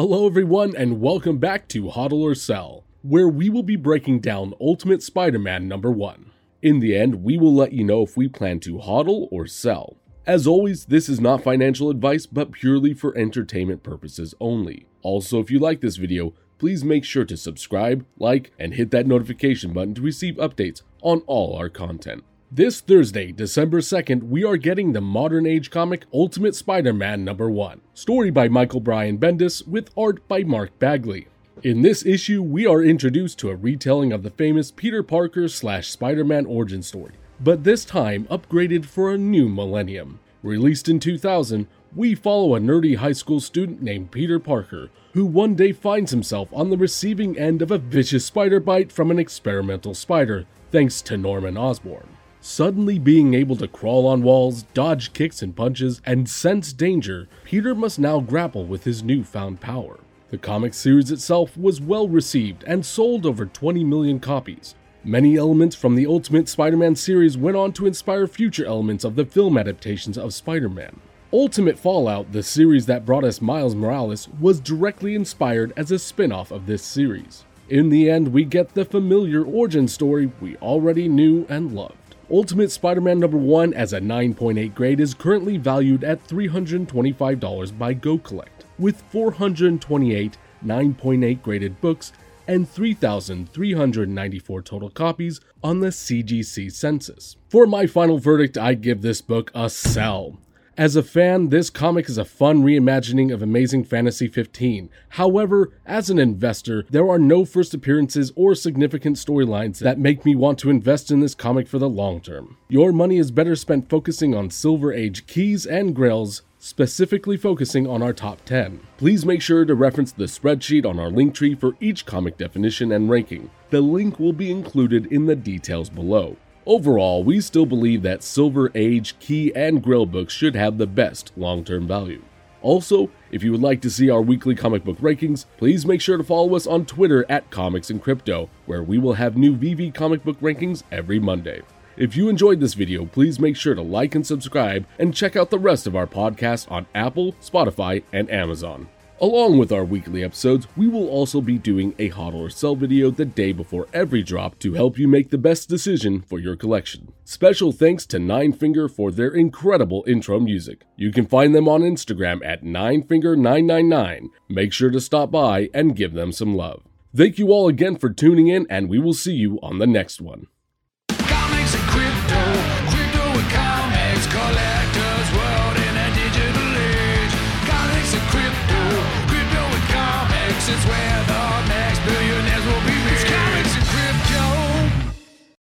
Hello, everyone, and welcome back to Hodl or Sell, where we will be breaking down Ultimate Spider Man number 1. In the end, we will let you know if we plan to hodl or sell. As always, this is not financial advice, but purely for entertainment purposes only. Also, if you like this video, please make sure to subscribe, like, and hit that notification button to receive updates on all our content. This Thursday, December 2nd, we are getting the modern age comic Ultimate Spider Man number 1. Story by Michael Brian Bendis with art by Mark Bagley. In this issue, we are introduced to a retelling of the famous Peter Parker slash Spider Man origin story, but this time upgraded for a new millennium. Released in 2000, we follow a nerdy high school student named Peter Parker, who one day finds himself on the receiving end of a vicious spider bite from an experimental spider, thanks to Norman Osborn. Suddenly being able to crawl on walls, dodge kicks and punches, and sense danger, Peter must now grapple with his newfound power. The comic series itself was well received and sold over 20 million copies. Many elements from the Ultimate Spider Man series went on to inspire future elements of the film adaptations of Spider Man. Ultimate Fallout, the series that brought us Miles Morales, was directly inspired as a spin off of this series. In the end, we get the familiar origin story we already knew and loved. Ultimate Spider Man number 1 as a 9.8 grade is currently valued at $325 by GoCollect, with 428 9.8 graded books and 3,394 total copies on the CGC census. For my final verdict, I give this book a sell. As a fan, this comic is a fun reimagining of Amazing Fantasy 15. However, as an investor, there are no first appearances or significant storylines that make me want to invest in this comic for the long term. Your money is better spent focusing on Silver Age keys and grails, specifically focusing on our top 10. Please make sure to reference the spreadsheet on our link tree for each comic definition and ranking. The link will be included in the details below. Overall, we still believe that Silver Age, Key, and Grail books should have the best long term value. Also, if you would like to see our weekly comic book rankings, please make sure to follow us on Twitter at Comics and Crypto, where we will have new VV comic book rankings every Monday. If you enjoyed this video, please make sure to like and subscribe and check out the rest of our podcast on Apple, Spotify, and Amazon. Along with our weekly episodes, we will also be doing a hodl or sell video the day before every drop to help you make the best decision for your collection. Special thanks to Nine Finger for their incredible intro music. You can find them on Instagram at ninefinger999. Make sure to stop by and give them some love. Thank you all again for tuning in, and we will see you on the next one.